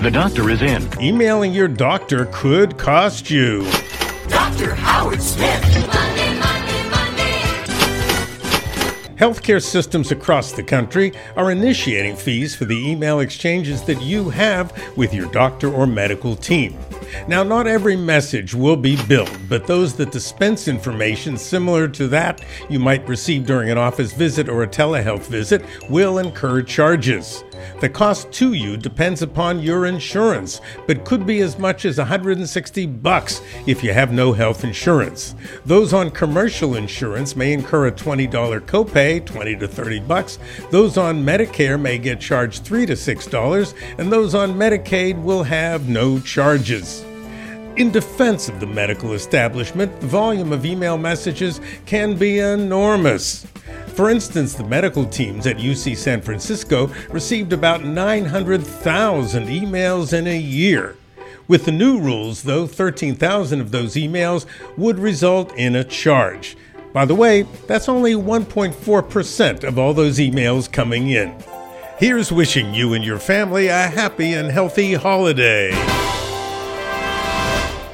The doctor is in. Emailing your doctor could cost you. Dr. Howard Smith. Monday, Monday, Monday. Healthcare systems across the country are initiating fees for the email exchanges that you have with your doctor or medical team. Now, not every message will be billed, but those that dispense information similar to that you might receive during an office visit or a telehealth visit will incur charges. The cost to you depends upon your insurance, but could be as much as 160 bucks if you have no health insurance. Those on commercial insurance may incur a $20 copay, 20 to 30 bucks. Those on Medicare may get charged 3 to 6 dollars, and those on Medicaid will have no charges. In defense of the medical establishment, the volume of email messages can be enormous. For instance, the medical teams at UC San Francisco received about 900,000 emails in a year. With the new rules, though, 13,000 of those emails would result in a charge. By the way, that's only 1.4% of all those emails coming in. Here's wishing you and your family a happy and healthy holiday.